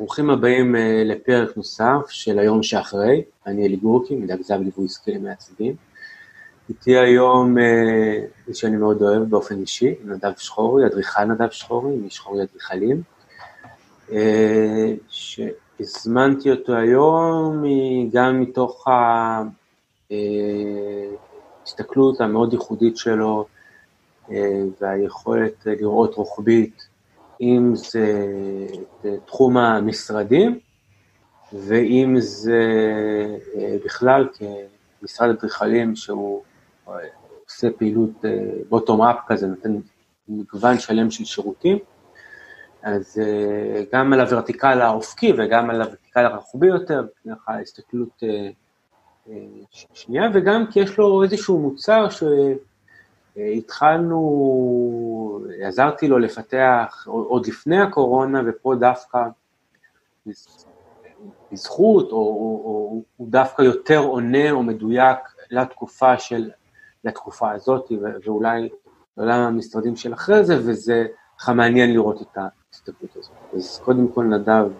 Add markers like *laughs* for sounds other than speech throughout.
ברוכים הבאים אה, לפרק נוסף של היום שאחרי. אני אלי גורקי, מדאג זב ליווי עסקי למעצבים. איתי היום אה, מי שאני מאוד אוהב באופן אישי, נדב שחורי, אדריכל נדב שחורי, משחורי אדריכלים, אה, שהזמנתי אותו היום גם מתוך ההסתכלות המאוד ייחודית שלו והיכולת לראות רוחבית אם זה תחום המשרדים, ואם זה אה, בכלל כמשרד אדריכלים שהוא אה, עושה פעילות בוטום אה, אפ כזה, נותן מגוון שלם של שירותים, אז גם על הוורטיקל האופקי וגם על הוורטיקל הרחובי יותר, ככה הסתכלות שנייה, וגם כי יש לו איזשהו מוצר ש... התחלנו, עזרתי לו לפתח עוד לפני הקורונה, ופה דווקא בזכות, או, או, או הוא דווקא יותר עונה או מדויק לתקופה של, לתקופה הזאת, ואולי לעולם המשרדים של אחרי זה, וזה ככה מעניין לראות את ההסתכלות הזאת. אז קודם כל נדב,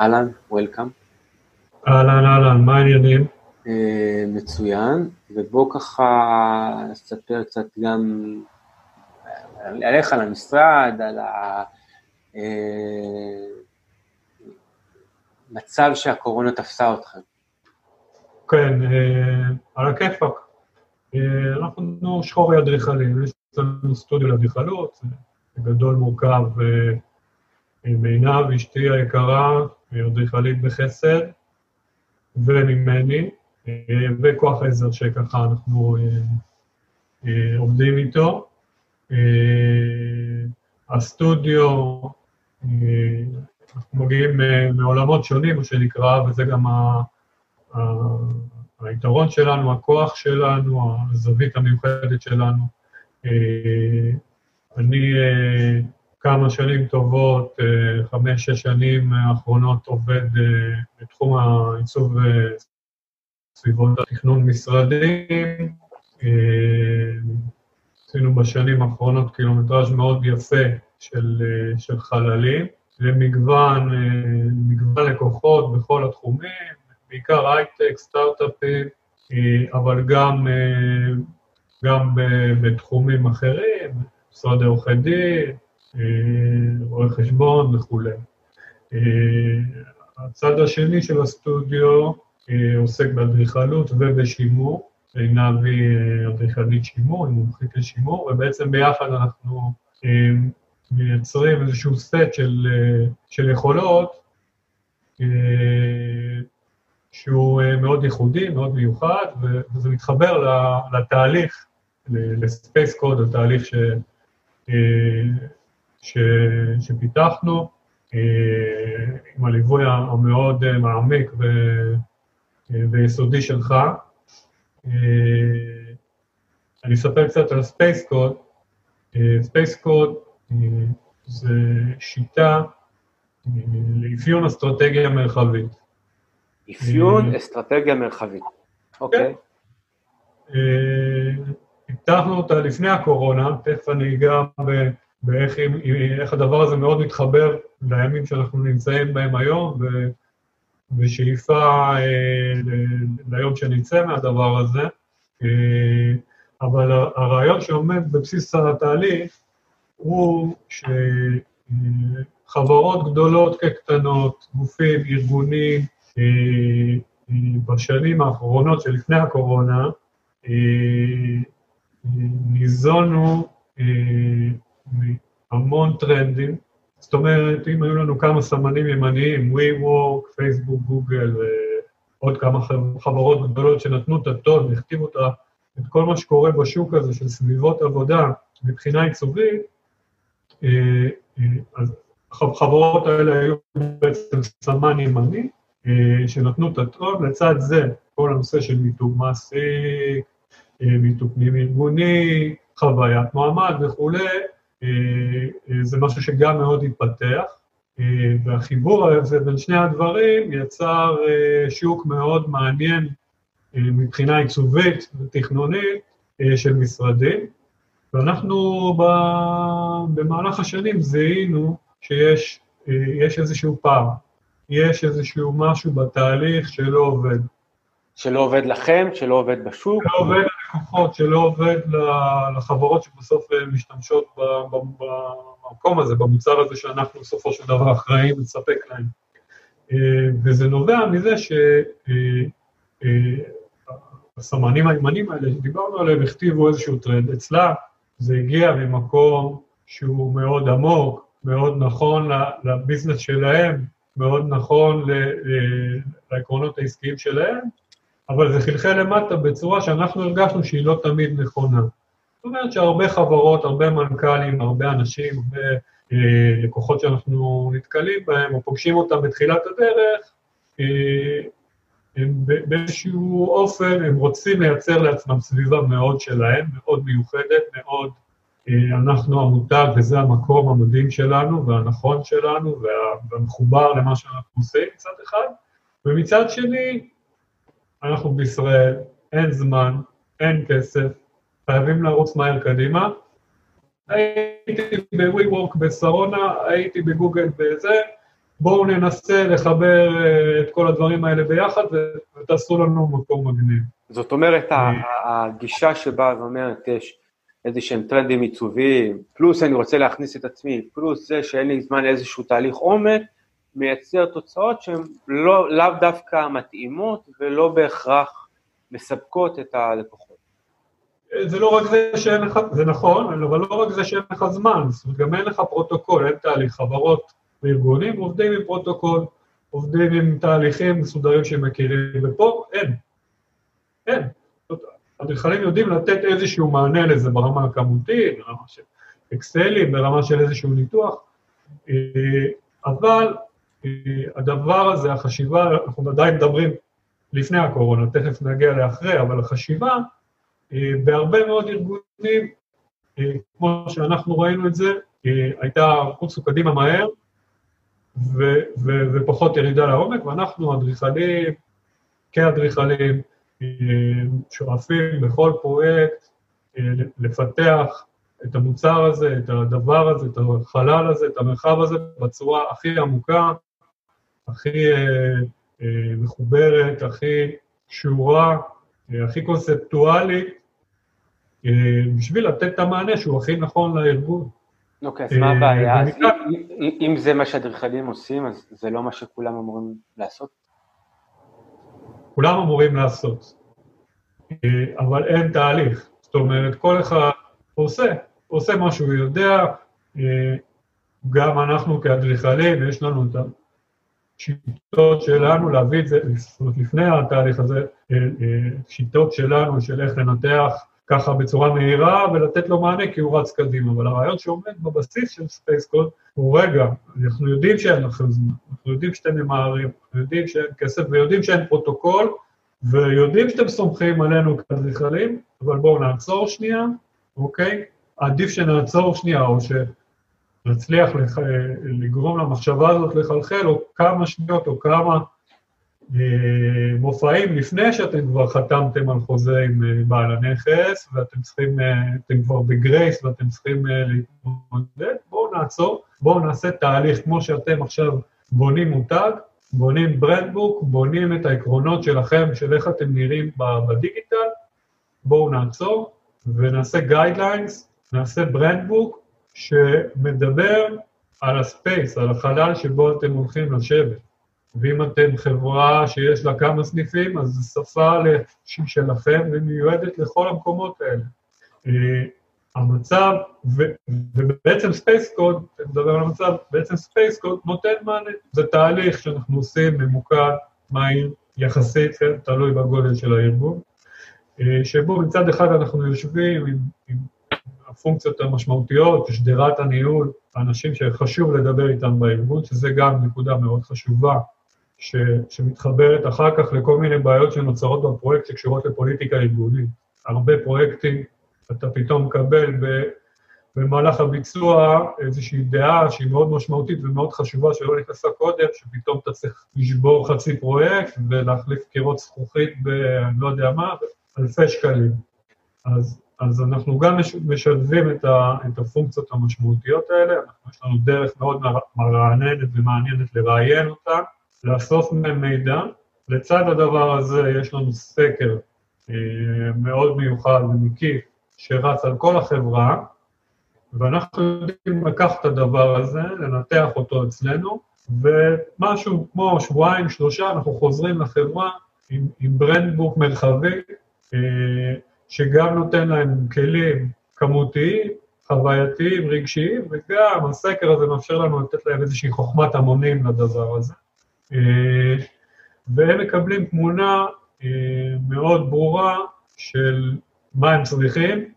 אהלן, וולקאם. אהלן, אהלן, מה העניינים? אה, מצוין, ובוא ככה נספר קצת גם עליך, על המשרד, על המצב אה, שהקורונה תפסה אתכם. כן, אה, על הכיפאק. אנחנו שחורי אדריכלים, יש לנו סטודיו לאדריכלות, גדול, מורכב, מעינב, אשתי היקרה, אדריכלית בחסד, וממני, וכוח עזר שככה אנחנו אה, אה, עובדים איתו. אה, הסטודיו, אנחנו מגיעים מעולמות שונים, מה שנקרא, וזה גם היתרון שלנו, הכוח שלנו, הזווית המיוחדת שלנו. אני כמה שנים טובות, חמש-שש שנים האחרונות עובד בתחום העיצוב סביבות התכנון משרדים. אה, עשינו בשנים האחרונות קילומטראז' מאוד יפה של, אה, של חללים, למגוון אה, מגוון לקוחות בכל התחומים, בעיקר הייטק, סטארט-אפים, אבל גם, גם בתחומים אחרים, משרדי עורכי דין, רואי חשבון וכולי. הצד השני של הסטודיו עוסק באדריכלות ובשימור, היא אה, אדריכלית שימור, היא מומחית לשימור, ובעצם ביחד אנחנו אה, מייצרים איזשהו סט של, של יכולות שהוא מאוד ייחודי, מאוד מיוחד, וזה מתחבר לתהליך, ל Space Code, התהליך ש, ש, שפיתחנו, עם הליווי המאוד מעמיק ויסודי שלך. אה, אני אספר קצת על Space Code. Space Code זה שיטה אה, לאפיון אסטרטגיה מרחבית. אפיון אה, אסטרטגיה מרחבית, אוקיי. פיתחנו אותה לפני הקורונה, תכף אני אגע באיך הדבר הזה מאוד מתחבר לימים שאנחנו נמצאים בהם היום, ושאיפה אה, ליום שנצא מהדבר הזה, אה, אבל הרעיון שעומד בבסיס התהליך הוא שחברות גדולות כקטנות, גופים, ארגונים, אה, בשנים האחרונות שלפני הקורונה, ניזונו מהמון טרנדים, זאת אומרת, אם היו לנו כמה סמנים ימניים, WeWork, פייסבוק, גוגל ועוד כמה חברות גדולות שנתנו את הטון, הכתיבו את כל מה שקורה בשוק הזה של סביבות עבודה מבחינה עיצובית, אה, אה, אז החברות האלה היו בעצם סמן ימני, אה, שנתנו את הטון, לצד זה כל הנושא של מיתוג מעסיק, מיתוג פנים ארגוני, חוויית מועמד וכולי, זה משהו שגם מאוד התפתח, אה, והחיבור הזה בין שני הדברים יצר שוק מאוד מעניין מבחינה עיצובית ותכנונית של משרדים, ואנחנו במהלך השנים זיהינו שיש יש איזשהו פער, יש איזשהו משהו בתהליך שלא עובד. שלא עובד לכם, שלא עובד בשוק? שלא עובד ללקוחות, שלא עובד לחברות שבסוף משתמשות במקום הזה, במוצר הזה שאנחנו בסופו של דבר אחראים לספק להם. וזה נובע מזה שהסמנים הימנים האלה שדיברנו עליהם הכתיבו איזשהו טרנד. אצלה זה הגיע ממקום שהוא מאוד עמוק, מאוד נכון לביזנס שלהם, מאוד נכון לעקרונות העסקיים שלהם, אבל זה חלחל למטה בצורה שאנחנו הרגשנו שהיא לא תמיד נכונה. זאת אומרת שהרבה חברות, הרבה מנכ"לים, הרבה אנשים, הרבה אה, לקוחות שאנחנו נתקלים בהם או פוגשים אותם בתחילת הדרך, אה, הם באיזשהו אופן, הם רוצים לייצר לעצמם סביבה מאוד שלהם, מאוד מיוחדת, מאוד אה, אנחנו המותג וזה המקום המדהים שלנו והנכון שלנו והמחובר למה שאנחנו עושים מצד אחד, ומצד שני, אנחנו בישראל, אין זמן, אין כסף, חייבים לרוץ מהר קדימה. הייתי ב-WeWork בשרונה, הייתי בגוגל בזה, בואו ננסה לחבר אה, את כל הדברים האלה ביחד ותעשו לנו מקום מגניב. זאת אומרת, הגישה שבאה ואומרת, יש איזה שהם טרנדים עיצוביים, פלוס אני רוצה להכניס את עצמי, פלוס זה שאין לי זמן לאיזשהו תהליך עומק, מייצר תוצאות שהן לא, לאו דווקא מתאימות ולא בהכרח מספקות את הלקוחות. זה לא רק זה שאין לך, זה נכון, אבל לא רק זה שאין לך זמן, זאת אומרת, גם אין לך פרוטוקול, אין תהליך, חברות וארגונים עובדים עם פרוטוקול, עובדים עם תהליכים מסודרים שהם מכירים, ופה אין, אין. אדריכלים יודעים לתת איזשהו מענה לזה ברמה הכמותית, ברמה של אקסלים, ברמה של איזשהו ניתוח, אה, אבל הדבר הזה, החשיבה, אנחנו עדיין מדברים לפני הקורונה, תכף נגיע לאחרי, אבל החשיבה, אה, בהרבה מאוד ארגונים, כמו שאנחנו ראינו את זה, הייתה רוצו קדימה מהר, ו- ו- ופחות ירידה לעומק, ואנחנו אדריכלים, כאדריכלים, שואפים בכל פרויקט אה, לפתח את המוצר הזה, את הדבר הזה, את החלל הזה, את המרחב הזה, בצורה הכי עמוקה, הכי אה, אה, מחוברת, הכי קשורה, הכי קונספטואלית, בשביל לתת את המענה שהוא הכי נכון לארגון. אוקיי, אז מה הבעיה? אם זה מה שאדריכלים עושים, אז זה לא מה שכולם אמורים לעשות? כולם אמורים לעשות, אה, אבל אין תהליך. זאת אומרת, כל אחד עושה, עושה מה שהוא יודע, אה, גם אנחנו כאדריכלים, יש לנו את השיטות שלנו להביא את זה, זאת אומרת, לפני התהליך הזה, אה, שיטות שלנו של איך לנתח ככה בצורה מהירה ולתת לו מענה כי הוא רץ קדימה, אבל הרעיון שעומד בבסיס של Space Code הוא רגע, אנחנו יודעים שאין לכם זמן, אנחנו יודעים שאתם ממהרים, אנחנו יודעים שאין כסף ויודעים שאין פרוטוקול ויודעים שאתם סומכים עלינו כאדריכלים, אבל בואו נעצור שנייה, אוקיי? עדיף שנעצור שנייה או שנצליח לח... לגרום למחשבה הזאת לחלחל או כמה שניות או כמה אה, מופעים לפני שאתם כבר חתמתם על חוזה עם אה, בעל הנכס, ואתם צריכים, אה, אתם כבר בגרייס ואתם צריכים להתמודד, בואו נעצור, בואו נעשה תהליך כמו שאתם עכשיו בונים מותג, בונים brand book, בונים את העקרונות שלכם, של איך אתם נראים בדיגיטל, בואו נעצור ונעשה guidelines, נעשה brand book שמדבר על ה space, על החלל שבו אתם הולכים לשבת. ואם אתם חברה שיש לה כמה סניפים, אז זו שפה שלכם ומיועדת לכל המקומות האלה. אה, המצב, ו, ובעצם Space Code, מדבר על המצב, בעצם Space Code נותן מענה. זה תהליך שאנחנו עושים ממוקד, מהיר, יחסית, כן, תלוי בגודל של הארגון, אה, שבו מצד אחד אנחנו יושבים עם, עם הפונקציות המשמעותיות, שדרת הניהול, האנשים שחשוב לדבר איתם בארגון, שזה גם נקודה מאוד חשובה ש, שמתחברת אחר כך לכל מיני בעיות שנוצרות בפרויקט שקשורות לפוליטיקה ארגונית. הרבה פרויקטים אתה פתאום מקבל ב, במהלך הביצוע איזושהי דעה שהיא מאוד משמעותית ומאוד חשובה שלא נכנסה קודם, שפתאום אתה צריך לשבור חצי פרויקט ולהחליף קירות זכוכית ב... אני לא יודע מה, אלפי שקלים. אז אז אנחנו גם משלבים את, ה, את הפונקציות המשמעותיות האלה, אנחנו, יש לנו דרך מאוד מרעננת ומעניינת לראיין אותה, לאסוף מהם מידע. לצד הדבר הזה יש לנו סקר אה, מאוד מיוחד ומקיף שרץ על כל החברה, ואנחנו יודעים לקחת את הדבר הזה, לנתח אותו אצלנו, ומשהו כמו שבועיים, שלושה, אנחנו חוזרים לחברה עם, עם ברנדבוק מרחבי, אה, שגם נותן להם כלים כמותיים, חווייתיים, רגשיים, וגם הסקר הזה מאפשר לנו לתת להם איזושהי חוכמת המונים לדבר הזה. אה, והם מקבלים תמונה אה, מאוד ברורה של מה הם צריכים,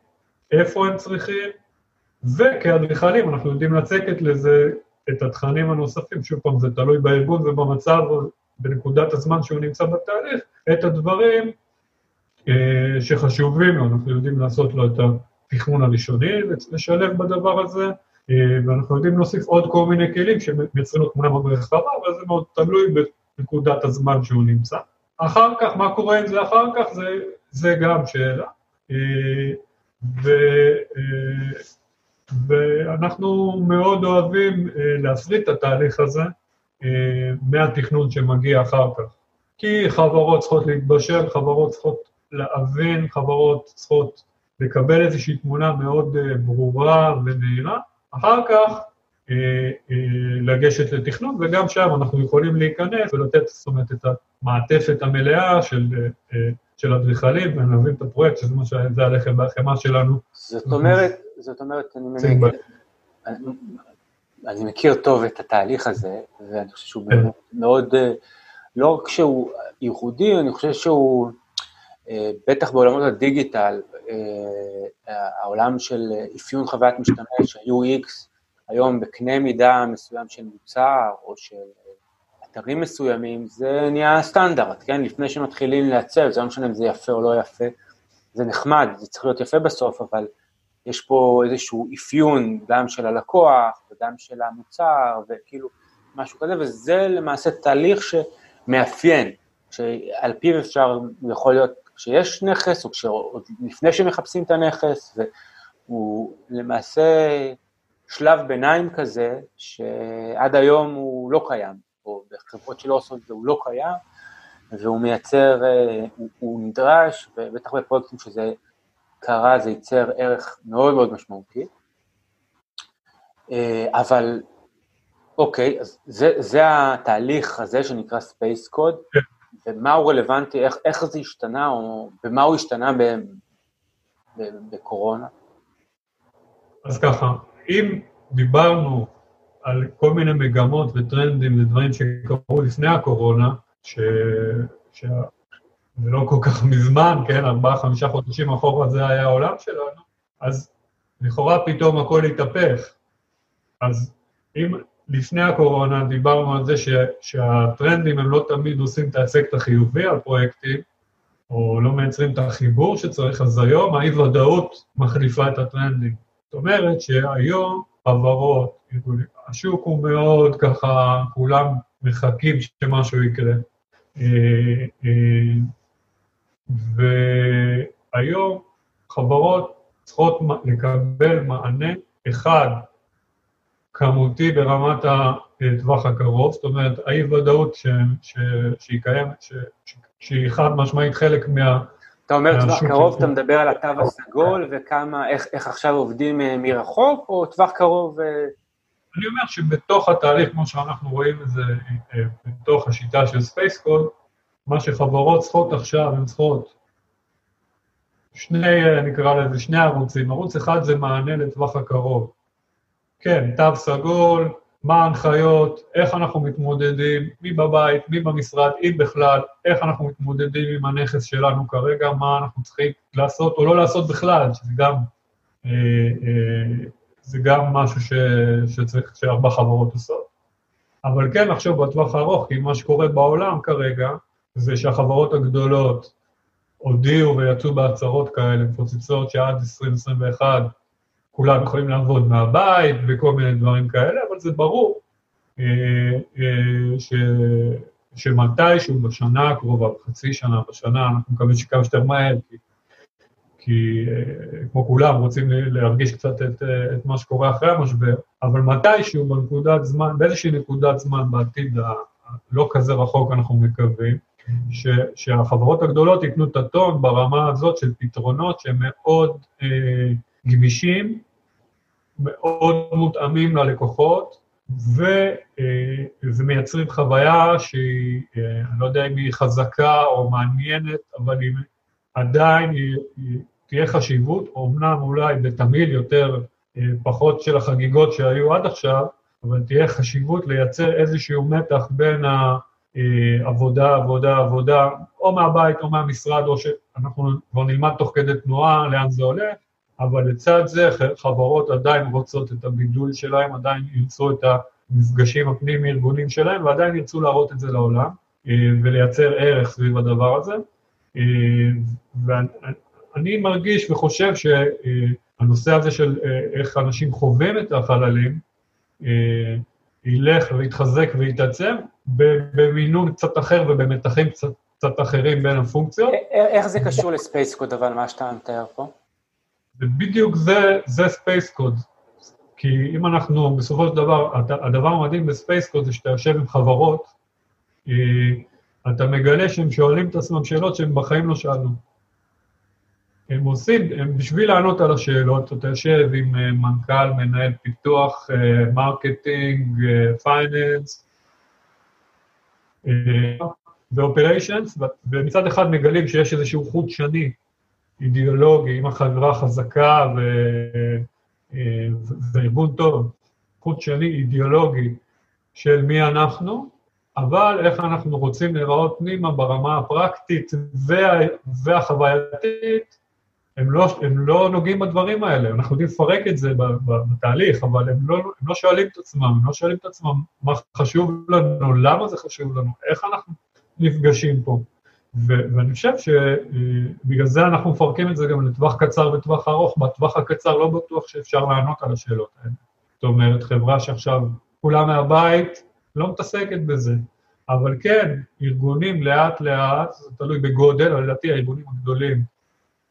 איפה הם צריכים, וכאדריכלים אנחנו יודעים לצקת לזה את התכנים הנוספים, שוב פעם, זה תלוי בארגון ובמצב, בנקודת הזמן שהוא נמצא בתהליך, את הדברים שחשובים לו, אנחנו יודעים לעשות לו את התכנון הראשוני, לשלב בדבר הזה, אה, ואנחנו יודעים להוסיף עוד כל מיני כלים שמייצרים לו תמונה מאוד רחבה, אבל זה מאוד תלוי בנקודת הזמן שהוא נמצא. אחר כך, מה קורה עם זה אחר כך, זה, זה גם שאלה. אה, ו, ואנחנו מאוד אוהבים להפריט את התהליך הזה מהתכנון שמגיע אחר כך. כי חברות צריכות להתבשל, חברות צריכות להבין, חברות צריכות לקבל איזושהי תמונה מאוד אה, ברורה ונהירה, אחר כך אה, אה, לגשת לתכנון, וגם שם אנחנו יכולים להיכנס ולתת, זאת אומרת, את המעטפת המלאה של, של אדריכלים, ונבין את הפרויקט, שזה מה שזה הלחם והחמאה שלנו. זאת אומרת, זאת אומרת, אני אני, אני מכיר טוב את התהליך הזה, ואני חושב שהוא כן. מאוד, לא רק שהוא ייחודי, אני חושב שהוא... אה, בטח בעולמות הדיגיטל, אה, העולם של אפיון חוויית משתמש, ה-UX, היום בקנה מידה מסוים של מוצר או של אתרים מסוימים, זה נהיה סטנדרט, כן? לפני שמתחילים לעצב, זה לא משנה אם זה יפה או לא יפה, זה נחמד, זה צריך להיות יפה בסוף, אבל יש פה איזשהו אפיון גם של הלקוח וגם של המוצר, וכאילו משהו כזה, וזה למעשה תהליך שמאפיין, שעל פיו אפשר, יכול להיות כשיש נכס, או כשעוד לפני שמחפשים את הנכס, והוא למעשה שלב ביניים כזה, שעד היום הוא לא קיים, או בחברות שלא עושות את זה הוא לא קיים, והוא מייצר, אה, הוא, הוא נדרש, ובטח בפרויקטים שזה קרה, זה ייצר ערך מאוד מאוד משמעותי. אה, אבל אוקיי, אז זה, זה התהליך הזה שנקרא Space Code. ומה הוא רלוונטי, איך, איך זה השתנה, או במה הוא השתנה ב, ב, בקורונה? אז ככה, אם דיברנו על כל מיני מגמות וטרנדים ודברים שקרו לפני הקורונה, ש... ש... זה לא כל כך *laughs* מזמן, כן, ארבעה, חמישה חודשים אחורה זה היה העולם שלנו, אז לכאורה פתאום הכל התהפך. אז אם לפני הקורונה דיברנו על זה ש, שהטרנדים הם לא תמיד עושים את האפקט החיובי על פרויקטים, או לא מייצרים את החיבור שצריך, אז היום האי-ודאות מחליפה את הטרנדים. זאת אומרת שהיום חברות, השוק הוא מאוד ככה, כולם מחכים שמשהו יקרה. אה, אה, והיום חברות צריכות לקבל מענה אחד כמותי ברמת הטווח הקרוב, זאת אומרת, האי-ודאות שהיא קיימת, שהיא חד משמעית חלק מה... אתה אומר טווח קרוב, אתה מדבר על התו הסגול וכמה, איך, איך עכשיו עובדים אה, מרחוק, או טווח קרוב... אה? אני אומר שבתוך התהליך, כמו שאנחנו רואים את זה, אה, בתוך השיטה של ספייסקוד, מה שחברות צריכות עכשיו, הן צריכות שני, נקרא לזה, שני ערוצים. ערוץ אחד זה מענה לטווח הקרוב. כן, תו סגול, מה ההנחיות, איך אנחנו מתמודדים, מי בבית, מי במשרד, אם בכלל, איך אנחנו מתמודדים עם הנכס שלנו כרגע, מה אנחנו צריכים לעשות או לא לעשות בכלל, שזה גם, אה, אה, זה גם משהו ש, שצריך, שהרבה חברות עושות. אבל כן לחשוב בטווח הארוך, כי מה שקורה בעולם כרגע, זה שהחברות הגדולות הודיעו ויצאו בהצהרות כאלה, מפוצצות שעד 2021 כולם יכולים לעבוד מהבית וכל מיני דברים כאלה, אבל זה ברור אה, אה, ש, שמתישהו בשנה הקרובה, בחצי שנה, בשנה, אנחנו מקווים שכמה שיותר מהר, כי, כי אה, כמו כולם רוצים להרגיש קצת את, את מה שקורה אחרי המשבר, אבל מתישהו בנקודת זמן, באיזושהי נקודת זמן בעתיד הלא כזה רחוק אנחנו מקווים, ש, שהחברות הגדולות ייתנו את הטון ברמה הזאת של פתרונות שהם מאוד אה, גמישים, מאוד מותאמים ללקוחות, ו, אה, ומייצרים חוויה שהיא, אה, אני לא יודע אם היא חזקה או מעניינת, אבל היא עדיין היא, היא, תהיה חשיבות, אמנם אולי בתמהיל יותר, אה, פחות של החגיגות שהיו עד עכשיו, אבל תהיה חשיבות לייצר איזשהו מתח בין העבודה, עבודה, עבודה, או מהבית או מהמשרד, או שאנחנו כבר נלמד תוך כדי תנועה לאן זה הולך, אבל לצד זה חברות עדיין רוצות את הבידול שלהם, עדיין ירצו את המפגשים הפנים-ארגונים שלהם, ועדיין ירצו להראות את זה לעולם אה, ולייצר ערך סביב הדבר הזה. אה, ואני מרגיש וחושב שהנושא הזה של אה, איך אנשים חווים את החללים, ילך ויתחזק ויתעצם במינון קצת אחר ובמתחים קצת, קצת אחרים בין הפונקציות. איך זה קשור ל Space Code אבל, מה שאתה מתאר פה? ובדיוק זה, זה Space Code. כי אם אנחנו, בסופו של דבר, הדבר המדהים ב Space Code זה שאתה יושב עם חברות, אה, אתה מגלה שהם שואלים את עצמם שאלות שהם בחיים לא שאלו. הם עושים, הם בשביל לענות על השאלות, אתה יושב עם אה, מנכ"ל, מנהל פיתוח, אה, marketing, finance, ו operations, ומצד אחד מגלים שיש איזשהו חוט שני אידיאולוגי, אם החברה חזקה ו... אה, וארגון טוב, חוט שני אידיאולוגי של מי אנחנו, אבל איך אנחנו רוצים להיראות פנימה ברמה הפרקטית וה... והחווייתית, הם לא, הם לא נוגעים בדברים האלה, אנחנו יודעים לפרק את זה בתהליך, אבל הם לא, הם לא שואלים את עצמם, הם לא שואלים את עצמם מה חשוב לנו, למה זה חשוב לנו, איך אנחנו נפגשים פה. ואני חושב שבגלל זה אנחנו מפרקים את זה גם לטווח קצר וטווח ארוך, בטווח הקצר לא בטוח שאפשר לענות על השאלות האלה. זאת אומרת, חברה שעכשיו כולה מהבית, לא מתעסקת בזה. אבל כן, ארגונים לאט לאט, זה תלוי בגודל, אבל לדעתי הארגונים הגדולים,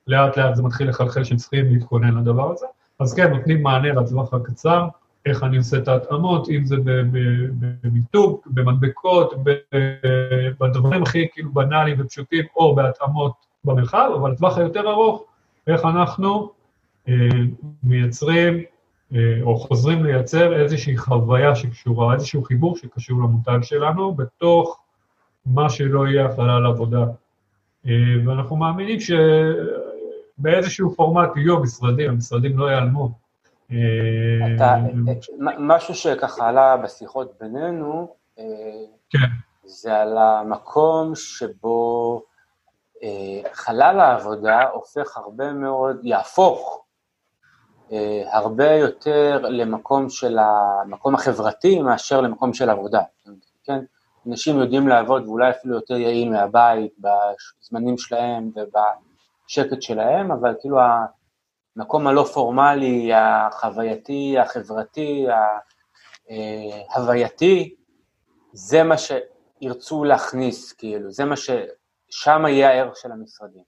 לאט לאט זה מתחיל לחלחל שהם צריכים להתכונן לדבר הזה. אז כן, נותנים מענה לטווח הקצר, איך אני עושה את ההתאמות, אם זה במיתוג, במדבקות, בדברים הכי כאילו בנאליים ופשוטים, או בהתאמות במרחב, אבל לטווח היותר ארוך, איך אנחנו אה, מייצרים אה, או חוזרים לייצר איזושהי חוויה שקשורה, איזשהו חיבור שקשור למותג שלנו, בתוך מה שלא יהיה החלל עבודה. אה, ואנחנו מאמינים שבאיזשהו פורמט יהיו המשרדים, המשרדים לא ייעלמו. אתה, משהו שככה עלה בשיחות בינינו, כן. זה על המקום שבו אה, חלל העבודה הופך הרבה מאוד, יהפוך אה, הרבה יותר למקום של המקום החברתי מאשר למקום של עבודה, כן? אנשים יודעים לעבוד ואולי אפילו יותר יעיל מהבית, בזמנים שלהם ובשקט שלהם, אבל כאילו המקום הלא פורמלי, החווייתי, החברתי, ההווייתי, זה מה שירצו להכניס, כאילו, זה מה ש... שם יהיה הערך של המשרדים.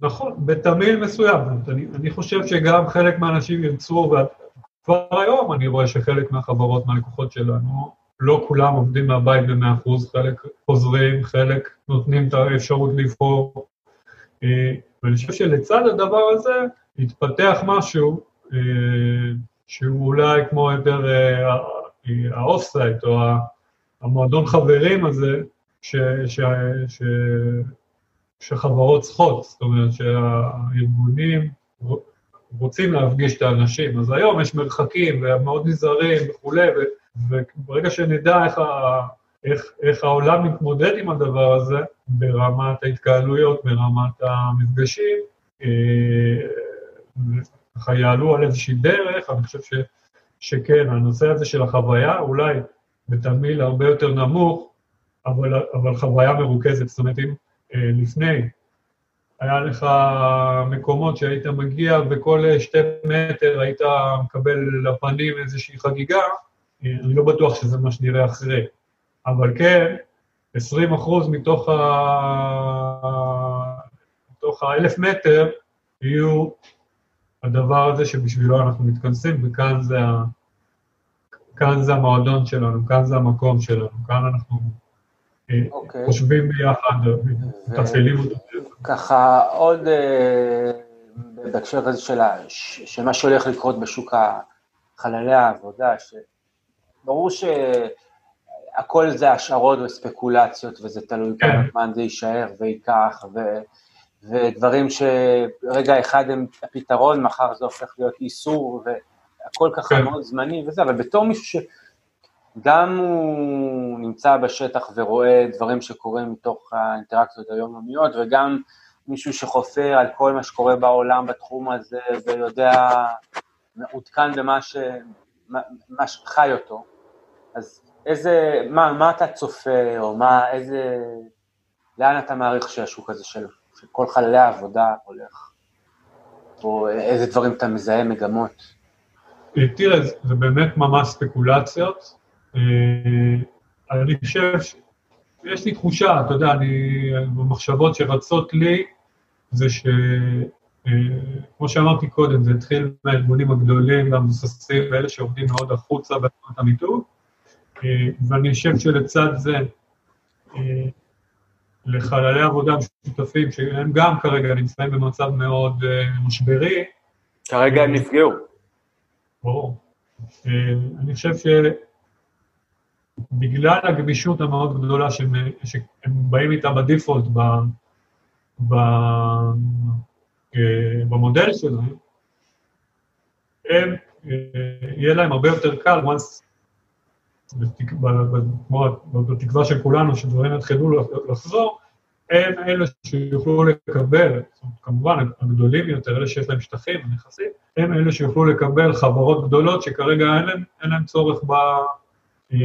נכון, בתמהיל מסוים. אני, אני חושב שגם חלק מהאנשים ירצו, וכבר היום אני רואה שחלק מהחברות, מהלקוחות שלנו, לא כולם עובדים מהבית ב-100%, חלק חוזרים, חלק נותנים את האפשרות לבחור. אה, ואני חושב שלצד הדבר הזה, התפתח משהו אה, שהוא אולי כמו יותר אה, ה off-site או המועדון חברים הזה, ש, ש, ש, שחברות צריכות, זאת אומרת שהארגונים רוצים להפגיש את האנשים. אז היום יש מרחקים והם מאוד נזהרים וכולי, וברגע שנדע איך, ה, איך, איך העולם מתמודד עם הדבר הזה, ברמת ההתקהלויות, ברמת המפגשים, אה, ככה יעלו על איזושהי דרך, אני חושב ש, שכן, הנושא הזה של החוויה, אולי בתמהיל הרבה יותר נמוך, אבל, אבל חוויה מרוכזת. זאת אומרת, אם אה, לפני היה לך מקומות שהיית מגיע וכל שתי מטר היית מקבל לפנים איזושהי חגיגה, אה, אני לא בטוח שזה מה שנראה אחרי. אבל כן, 20 אחוז מתוך ה... מתוך האלף מטר יהיו הדבר הזה שבשבילו אנחנו מתכנסים, וכאן זה, ה... כאן זה המועדון שלנו, כאן זה המקום שלנו, כאן אנחנו okay. אה, אוקיי. חושבים ביחד, מתפעלים אותו. ככה עוד אה, בהקשר הזה של, של מה שהולך לקרות בשוק חללי העבודה, שברור שהכל זה השערות וספקולציות, וזה תלוי כן. כמה זמן זה יישאר וייקח, ו... ודברים שרגע אחד הם הפתרון, מחר זה הופך להיות איסור, והכל ככה כן. מאוד זמני וזה, אבל בתור מישהו שגם הוא נמצא בשטח ורואה דברים שקורים מתוך האינטראקציות היומיומיות, וגם מישהו שחופר על כל מה שקורה בעולם בתחום הזה, ויודע, מעודכן במה ש... מה שחי אותו, אז איזה, מה, מה אתה צופה, או מה, איזה, לאן אתה מעריך שהשוק הזה של שכל חללי העבודה הולך, או איזה דברים אתה מזהה, מגמות? אה, תראה, זה באמת ממש ספקולציות. אה, אני חושב, יש לי תחושה, אתה יודע, אני, במחשבות שרצות לי, זה ש... אה, כמו שאמרתי קודם, זה התחיל מהארגונים הגדולים והמבוססים, ואלה שעובדים מאוד החוצה בתחום המיתוג, ואני חושב שלצד זה, לחללי עבודה משותפים, שהם גם כרגע נמצאים במצב מאוד uh, משברי. כרגע הם נפגעו. ברור. Uh, אני חושב שבגלל הגמישות המאוד גדולה שהם, שהם באים איתה בדיפולט ב, ב, uh, במודל שלהם, הם, יהיה להם הרבה יותר קל, once בתקווה של כולנו, שדברים יתחילו לחזור, הם אלה שיוכלו לקבל, כמובן הגדולים יותר, אלה שיש להם שטחים ונכסים, הם אלה שיוכלו לקבל חברות גדולות שכרגע אין להם, אין להם צורך ב, אה,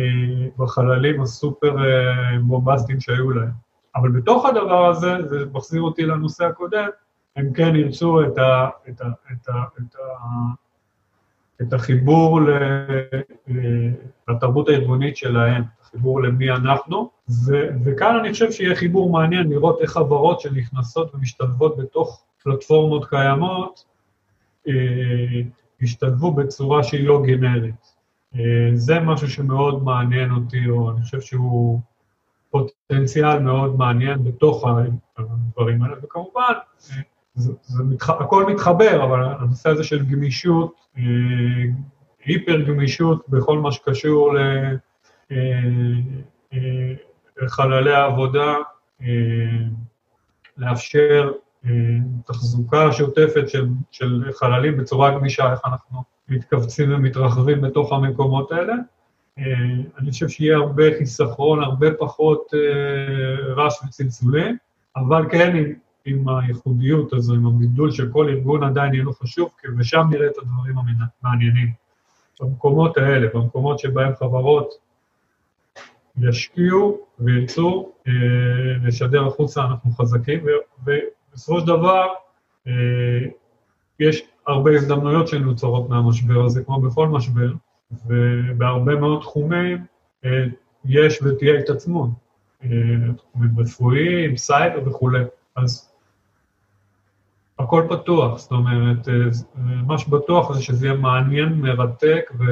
בחללים הסופר אה, בומבסטיים שהיו להם. אבל בתוך הדבר הזה, זה מחזיר אותי לנושא הקודם, הם כן ירצו את, ה, את, ה, את, ה, את, ה, את החיבור לתרבות הארגונית שלהם, חיבור למי אנחנו, ו- וכאן אני חושב שיהיה חיבור מעניין לראות איך חברות שנכנסות ומשתלבות בתוך פלטפורמות קיימות, אה, ישתלבו בצורה שהיא לא גנרית. אה, זה משהו שמאוד מעניין אותי, או אני חושב שהוא פוטנציאל מאוד מעניין בתוך הדברים האלה, וכמובן, אה, זה, זה מתח... הכל מתחבר, אבל הנושא הזה של גמישות, אה, היפר גמישות בכל מה שקשור לחללי אה, אה, העבודה, לאפשר תחזוקה שוטפת של, של חללים בצורה גמישה, איך אנחנו מתכווצים ומתרחבים בתוך המקומות האלה. אני חושב שיהיה הרבה חיסכון, הרבה פחות רעש וצלצולים, אבל כן, הייחודיות הזו, עם הגידול של כל ארגון עדיין יהיה לו חשוב, ושם נראה את הדברים המעניינים. במקומות האלה, במקומות שבהם חברות ישקיעו וירצו אה, לשדר החוצה, אנחנו חזקים, ובסופו של דבר אה, יש הרבה הזדמנויות שנוצרות מהמשבר הזה, כמו בכל משבר, ובהרבה מאוד תחומים אה, יש ותהיה התעצמות, אה, תחומים רפואיים, סייבר וכולי. אז הכל פתוח, זאת אומרת, אה, מה שבטוח זה שזה יהיה מעניין, מרתק, ו,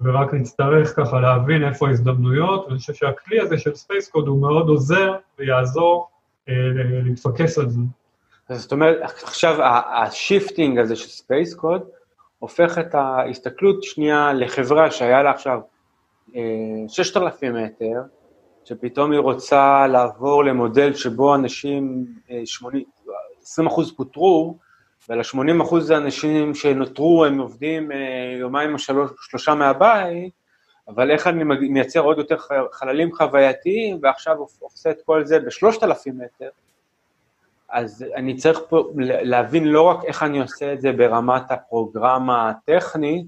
ורק נצטרך ככה להבין איפה ההזדמנויות, ואני חושב שהכלי הזה של Space Code הוא מאוד עוזר ויעזור אה, להתפקס על זה. זאת אומרת, עכשיו ה shifting הזה של Space Code הופך את ההסתכלות שנייה לחברה שהיה לה עכשיו 6,000 אה, מטר, שפתאום היא רוצה לעבור למודל שבו אנשים, 80, 20 אחוז פוטרו, ול-80 אחוז האנשים שנותרו הם עובדים אה, יומיים או שלוש, שלושה מהבית, אבל איך אני מייצר עוד יותר חללים חווייתיים, ועכשיו עושה את כל זה בשלושת אלפים מטר, אז אני צריך פה להבין לא רק איך אני עושה את זה ברמת הפרוגרמה הטכנית,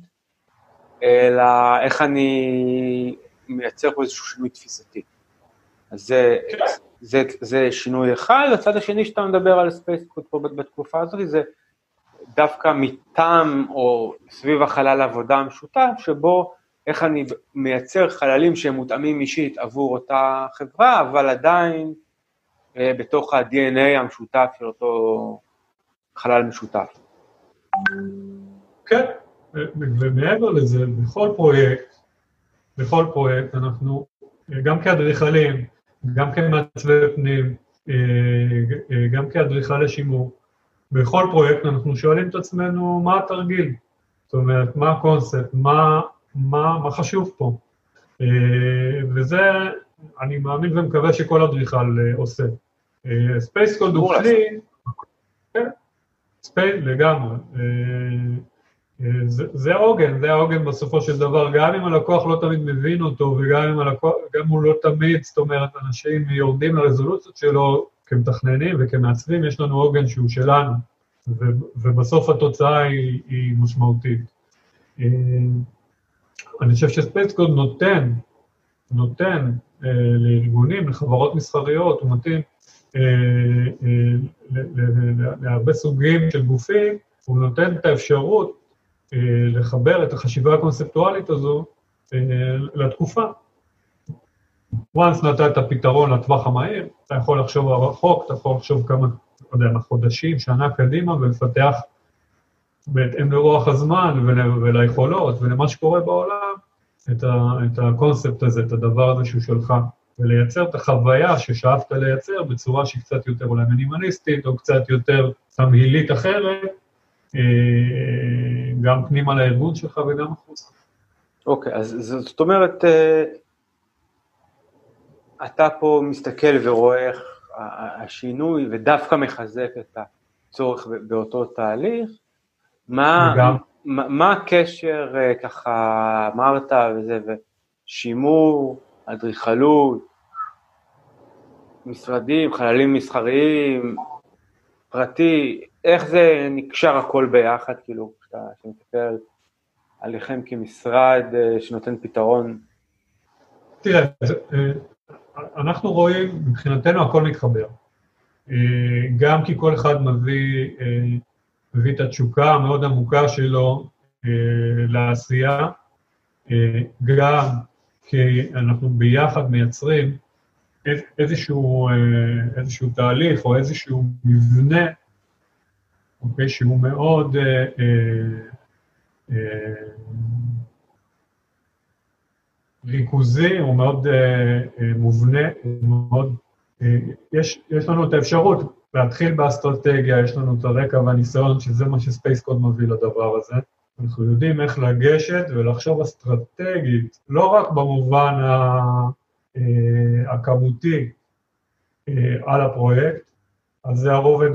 אלא איך אני מייצר פה איזשהו שינוי תפיסתי. אז זה, זה, זה שינוי אחד, הצד השני שאתה מדבר על Space Code פה בתקופה הזאת, זה דווקא מטעם או סביב החלל עבודה המשותף, שבו איך אני מייצר חללים שהם מותאמים אישית עבור אותה חברה, אבל עדיין אה, בתוך ה-DNA המשותף של אותו חלל משותף. כן, ומעבר לזה, בכל פרויקט, בכל פרויקט אנחנו, גם כאדריכלים, גם כמעצבי פנים, גם כאדריכלי שימור, בכל פרויקט אנחנו שואלים את עצמנו מה התרגיל, זאת אומרת, מה הקונספט, מה, מה, מה חשוב פה. וזה, אני מאמין ומקווה שכל אדריכל עושה. Space Code הוא כלי, space לגמרי. זה העוגן, זה העוגן בסופו של דבר, גם אם הלקוח לא תמיד מבין אותו, וגם אם הלקוח, גם הוא לא תמיד, זאת אומרת, אנשים יורדים לרזולוציות שלו כמתכננים וכמעצבים, יש לנו עוגן שהוא שלנו, ובסוף התוצאה היא, היא משמעותית. אה, אני חושב שספייסקוד נותן, נותן אה, לארגונים, לחברות מסחריות, הוא מתאים אה, להרבה סוגים של גופים, הוא נותן את האפשרות אה, לחבר את החשיבה הקונספטואלית הזו אה, לתקופה. once נתת פתרון לטווח המהיר, אתה יכול לחשוב רחוק, אתה יכול לחשוב כמה, לא יודע, חודשים, שנה קדימה, ולפתח בהתאם לרוח הזמן וליכולות ולמה שקורה בעולם, את, ה, את הקונספט הזה, את הדבר הזה שהוא שלך, ולייצר את החוויה ששאפת לייצר בצורה שהיא קצת יותר אולי מינימליסטית, או קצת יותר תמהילית אחרת, אה, גם פנימה לארגון שלך וגם החוצה. אוקיי, אז זאת אומרת, אה, אתה פה מסתכל ורואה איך השינוי ודווקא מחזק את הצורך באותו תהליך, מה, מה, מה הקשר, אה, ככה אמרת וזה, ושימור, אדריכלות, משרדים, חללים מסחריים, פרטי, איך זה נקשר הכל ביחד, כאילו, כשאתה מסתכל עליכם כמשרד אה, שנותן פתרון? תראה, אה, אנחנו רואים, מבחינתנו הכל מתחבר. אה, גם כי כל אחד מביא, מביא את התשוקה המאוד עמוקה שלו לעשייה, גם כי אנחנו ביחד מייצרים איזשהו, איזשהו תהליך או איזשהו מבנה אוקיי, שהוא מאוד אה, אה, אה, ריכוזי, הוא מאוד אה, אה, מובנה, הוא מאוד... אה, יש, יש לנו את האפשרות להתחיל באסטרטגיה, יש לנו את הרקע והניסיון, שזה מה שספייס קוד מביא לדבר הזה. אנחנו יודעים איך לגשת ולחשוב אסטרטגית, לא רק במובן אה, הכמותי אה, על הפרויקט, אז זה הרובד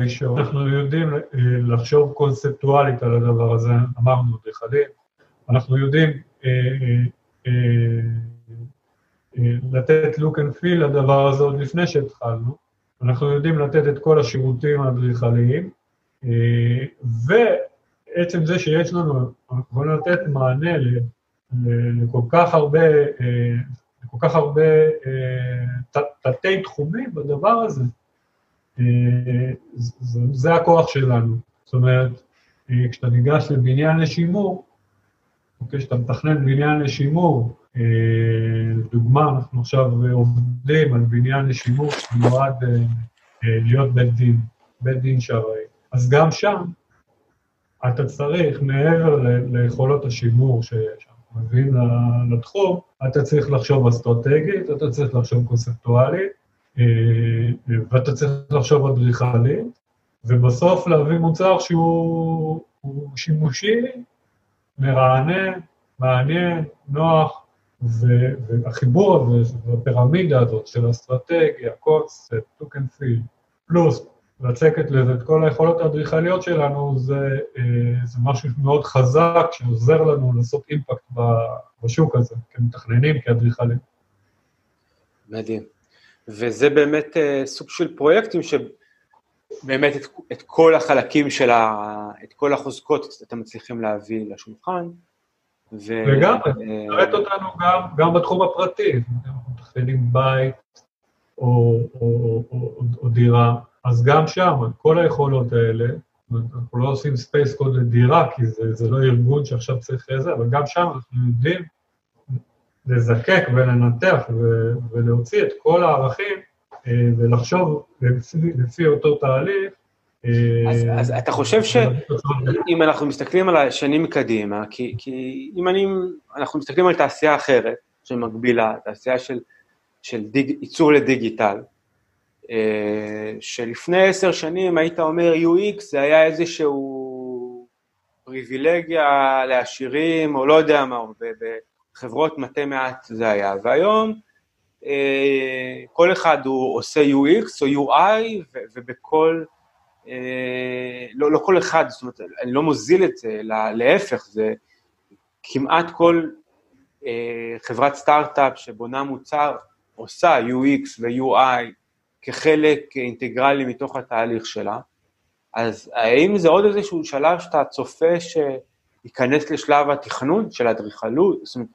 ראשון. אנחנו יודעים אה, לחשוב קונספטואלית על הדבר הזה, אמרנו אדריכלים, אנחנו יודעים אה, אה, לתת look and feel לדבר הזה עוד לפני שהתחלנו, אנחנו יודעים לתת את כל השירותים האדריכליים, ועצם זה שיש לנו, אנחנו יכולים לתת מענה לכל כך הרבה, לכל כך הרבה תתי תחומים בדבר הזה, זה, זה הכוח שלנו. זאת אומרת, אה, כשאתה ניגש לבניין לשימור, אוקיי, כשאתה מתכנן בניין לשימור, אה, לדוגמה, אנחנו עכשיו עובדים על בניין לשימור שמיועד אה, להיות בית דין, בית דין שרעי. אז גם שם אתה צריך, מעבר ליכולות השימור שאנחנו מביאים לתחום, אתה צריך לחשוב אסטרטגית, אתה צריך לחשוב קונספטואלית, אה, ואתה צריך לחשוב אדריכלי, ובסוף להביא מוצר שהוא שימושי, מרענן, מעניין, נוח, והחיבור הזה, והפירמידה הזאת של אסטרטגיה, קונספט, look and feel, פלוס לצקת לזה את כל היכולות האדריכליות שלנו, זה, אה, זה משהו מאוד חזק שעוזר לנו לעשות אימפקט בשוק הזה, כמתכננים, כאדריכלים. מדהים. וזה באמת uh, סוג של פרויקטים שבאמת את, את כל החלקים של ה... את כל החוזקות אתם מצליחים להביא לשולחן. ו... וגם, תראה uh, אותנו גם, גם בתחום הפרטי, אנחנו מתכננים בית או, או, או, או, או דירה, אז גם שם, כל היכולות האלה, אנחנו לא עושים Space Code לדירה, כי זה, זה לא ארגון שעכשיו צריך איזה, אבל גם שם אנחנו יודעים לזקק ולנתח ולהוציא את כל הערכים אה, ולחשוב לפי, לפי אותו תהליך אז, אז אתה חושב שאם אנחנו מסתכלים על השנים קדימה, כי, כי אם אני, אנחנו מסתכלים על תעשייה אחרת, שמקבילה, תעשייה של, של דיג, ייצור לדיגיטל, שלפני עשר שנים היית אומר UX זה היה איזשהו פריבילגיה לעשירים, או לא יודע מה, בחברות מטה מעט זה היה, והיום כל אחד הוא עושה UX או UI, ובכל אה, לא, לא כל אחד, זאת אומרת, אני לא מוזיל את זה, להפך, זה כמעט כל אה, חברת סטארט-אפ שבונה מוצר עושה UX ו-UI כחלק אינטגרלי מתוך התהליך שלה, אז האם זה עוד איזשהו שלב שאתה צופה שייכנס לשלב התכנון של האדריכלות, זאת אומרת,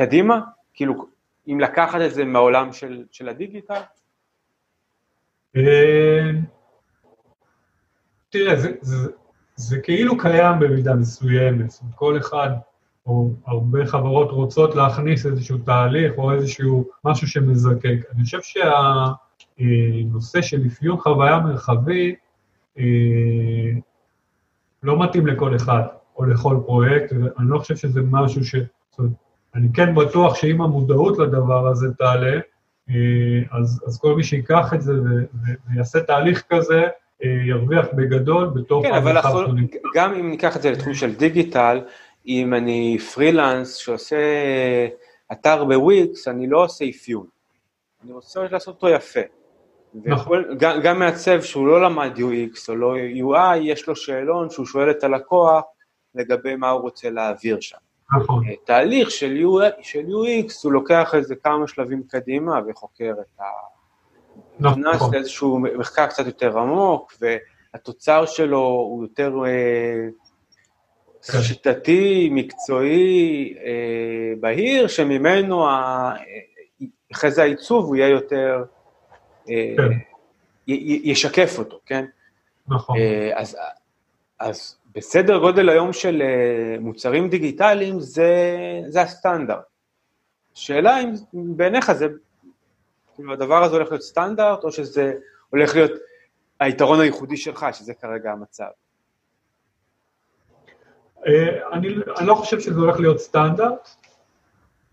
קדימה? כאילו, אם לקחת את זה מהעולם של, של הדיגיטל? אה, תראה, זה, זה, זה כאילו קיים במידה מסוימת, כל אחד, או הרבה חברות רוצות להכניס איזשהו תהליך או איזשהו משהו שמזקק. אני חושב שהנושא של אפיון חוויה מרחבית אה, לא מתאים לכל אחד או לכל פרויקט, אני לא חושב שזה משהו ש... זאת אומרת, אני כן בטוח שאם המודעות לדבר הזה תעלה, אה, אז, אז כל מי שיקח את זה ויעשה תהליך כזה, אה, ירוויח בגדול בתור... כן, אבל אנחנו, גם אם ניקח את זה לתחום של דיגיטל, אם אני פרילנס שעושה אתר בוויקס, אני לא עושה אפיון. אני רוצה לעשות אותו יפה. נכון. גם, גם מעצב שהוא לא למד UX או לא UI, יש לו שאלון שהוא שואל את הלקוח לגבי מה הוא רוצה להעביר שם. נכון. אה, תהליך של, UX, של UX, הוא לוקח איזה כמה שלבים קדימה וחוקר את ה... נכון. נכנס לאיזשהו מחקר קצת יותר עמוק, והתוצר שלו הוא יותר אה, כן. שיטתי, מקצועי, אה, בהיר, שממנו אחרי זה העיצוב הוא יהיה יותר, אה, כן. י, ישקף אותו, כן? נכון. אה, אז, אז בסדר גודל היום של אה, מוצרים דיגיטליים זה, זה הסטנדרט. השאלה אם בעיניך זה, כאילו הדבר הזה הולך להיות סטנדרט, או שזה הולך להיות היתרון הייחודי שלך, שזה כרגע המצב? אה, אני, אני לא חושב שזה הולך להיות סטנדרט,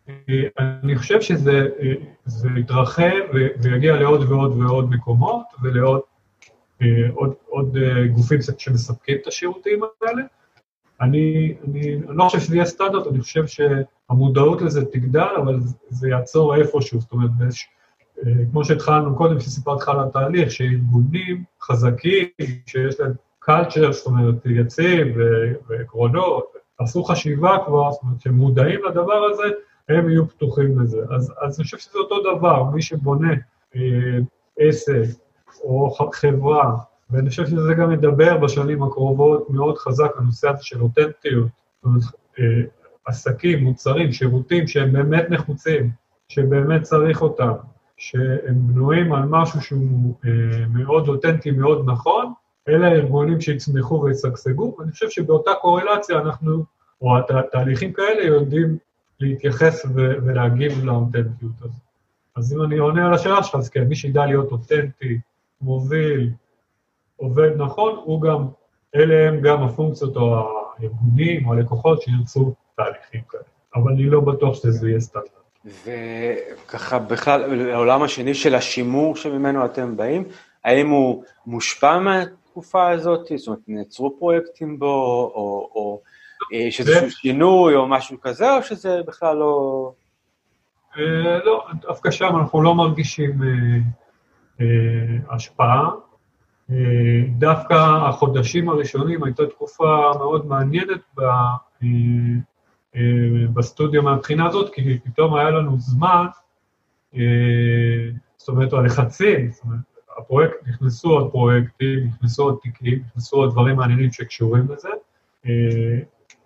אה, אני חושב שזה יתרחב ויגיע לעוד ועוד ועוד מקומות ולעוד עוד, עוד אה, גופים שמספקים את השירותים האלה. אני, אני, אני לא חושב שזה יהיה סטנדרט, אני חושב שהמודעות לזה תגדל, אבל זה יעצור איפשהו, זאת אומרת, בש, אה, כמו שהתחלנו קודם, שסיפרתי לך על התהליך, שארגונים חזקים, שיש להם culture, זאת אומרת, יציב ועקרונות, עשו חשיבה כבר, זאת אומרת, שהם מודעים לדבר הזה, הם יהיו פתוחים לזה. אז, אז אני חושב שזה אותו דבר, מי שבונה אה, עסק, או חברה, ואני חושב שזה גם ידבר בשנים הקרובות מאוד חזק, הנושא הזה של אותנטיות, אה, עסקים, מוצרים, שירותים שהם באמת נחוצים, שבאמת צריך אותם, שהם בנויים על משהו שהוא אה, מאוד אותנטי, מאוד נכון, אלה הארגונים שיצמחו וישגשגו, ואני חושב שבאותה קורלציה אנחנו, או תהליכים כאלה יודעים להתייחס ולהגיב לאותנטיות הזאת. אז אם אני עונה על השאלה שלך, אז כן, מי שידע להיות אותנטי, מוביל, עובד נכון, הוא גם, אלה הם גם הפונקציות או הארגונים או הלקוחות שירצו תהליכים כאלה. אבל אני לא בטוח שזה יהיה סטנדרט. וככה בכלל, העולם השני של השימור שממנו אתם באים, האם הוא מושפע מהתקופה הזאת? זאת אומרת, נעצרו פרויקטים בו, או, או יש איזשהו שינוי או משהו כזה, או שזה בכלל לא... אה, לא, דווקא שם אנחנו לא מרגישים אה, אה, השפעה. אה, דווקא החודשים הראשונים הייתה תקופה מאוד מעניינת ב, אה, בסטודיו מהבחינה הזאת, כי פתאום היה לנו זמן, זאת אומרת, הלחצים, זאת אומרת, הפרויקט, נכנסו עוד פרויקטים, נכנסו עוד תיקים, נכנסו עוד דברים מעניינים שקשורים לזה.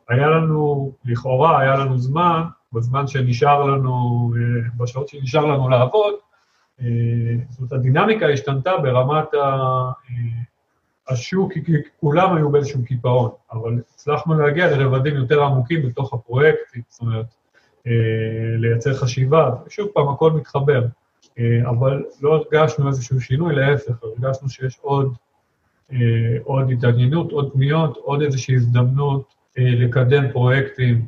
היה לנו, לכאורה, היה לנו זמן, בזמן שנשאר לנו, בשעות שנשאר לנו לעבוד, אה, זאת אומרת, הדינמיקה השתנתה ברמת אה, השוק, כי כולם היו באיזשהו קיפאון, אבל הצלחנו להגיע לרבדים יותר עמוקים בתוך הפרויקט, זאת אומרת, אה, לייצר חשיבה, ושוב פעם, הכל מתחבר. אבל לא הרגשנו איזשהו שינוי, להפך, הרגשנו שיש עוד, עוד התעניינות, עוד פניות, עוד איזושהי הזדמנות לקדם פרויקטים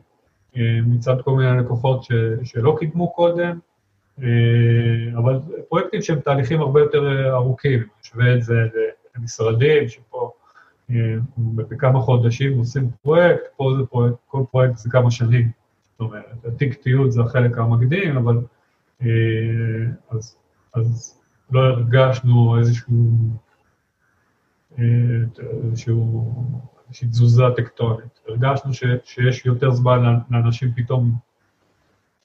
מצד כל מיני לקוחות ש, שלא קידמו קודם, אבל פרויקטים שהם תהליכים הרבה יותר ארוכים, נשווה את זה למשרדים שפה בכמה חודשים עושים פרויקט, פה זה פרויקט, כל פרויקט זה כמה שנים. זאת אומרת, התיק תיעוד זה החלק המקדים, אבל אה, אז, אז לא הרגשנו איזשהו, אה, איזשהו, איזושהי תזוזה טקטונית. הרגשנו ש, שיש יותר זמן לאנשים פתאום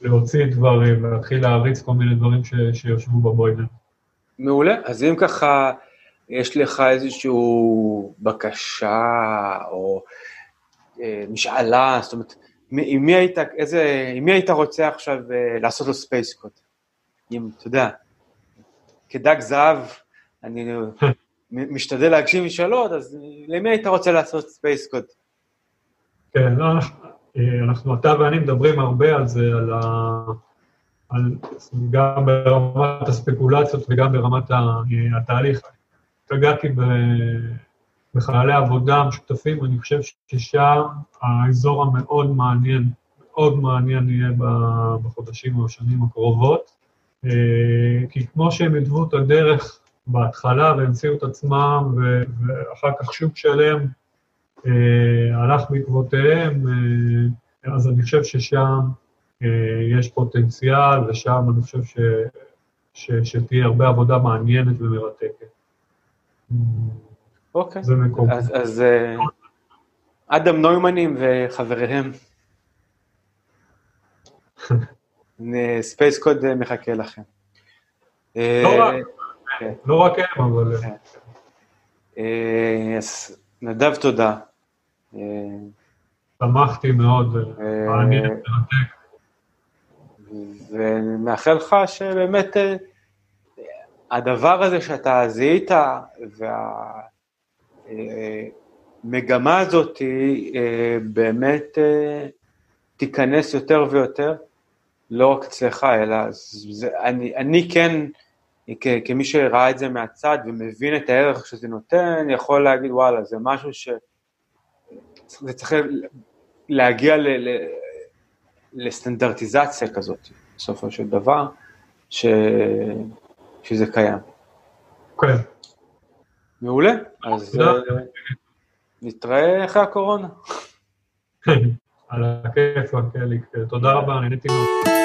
להוציא דברים ולהתחיל להריץ כל מיני דברים ש, שיושבו בבוידן. מעולה, אז אם ככה... יש לך איזושהי בקשה או אה, משאלה, זאת אומרת, עם מי היית, איזה, עם מי היית רוצה עכשיו אה, לעשות לו ספייסקוד? אם, אתה יודע, כדג זהב, אני *laughs* משתדל להגשים משאלות, אז למי היית רוצה לעשות ספייסקוד? כן, לא, אנחנו, אתה ואני מדברים הרבה על זה, על ה... על, גם ברמת הספקולציות וגם ברמת התהליך. פגעתי בחללי עבודה משותפים, אני חושב ששם האזור המאוד מעניין, מאוד מעניין יהיה בחודשים או בשנים הקרובות, אה, כי כמו שהם הדוו את הדרך בהתחלה והמציאו את עצמם, ואחר כך שוק שלם אה, הלך בעקבותיהם, אה, אז אני חושב ששם יש פוטנציאל, ושם אני חושב ש, ש, שתהיה הרבה עבודה מעניינת ומרתקת. אוקיי, זה מקום. אז, אז אה, אדם נוימנים וחבריהם. *laughs* Space Code מחכה לכם. אה, לא רק, כן. לא רק הם, אבל... כן. אה, אז נדב, תודה. שמחתי מאוד, מעניין מרתק. ומאחל לך שבאמת הדבר הזה שאתה זיהית, והמגמה הזאת אה, באמת אה, תיכנס יותר ויותר, לא רק אצלך, אלא זה, אני, אני כן, כ, כמי שראה את זה מהצד ומבין את הערך שזה נותן, יכול להגיד, וואלה, זה משהו ש... זה צריך להגיע ל, ל, לסטנדרטיזציה כזאת, בסופו של דבר, ש... שזה קיים. כן. מעולה, אז אה, נתראה אחרי הקורונה. על הכיף, תודה רבה, נהניתי מאוד.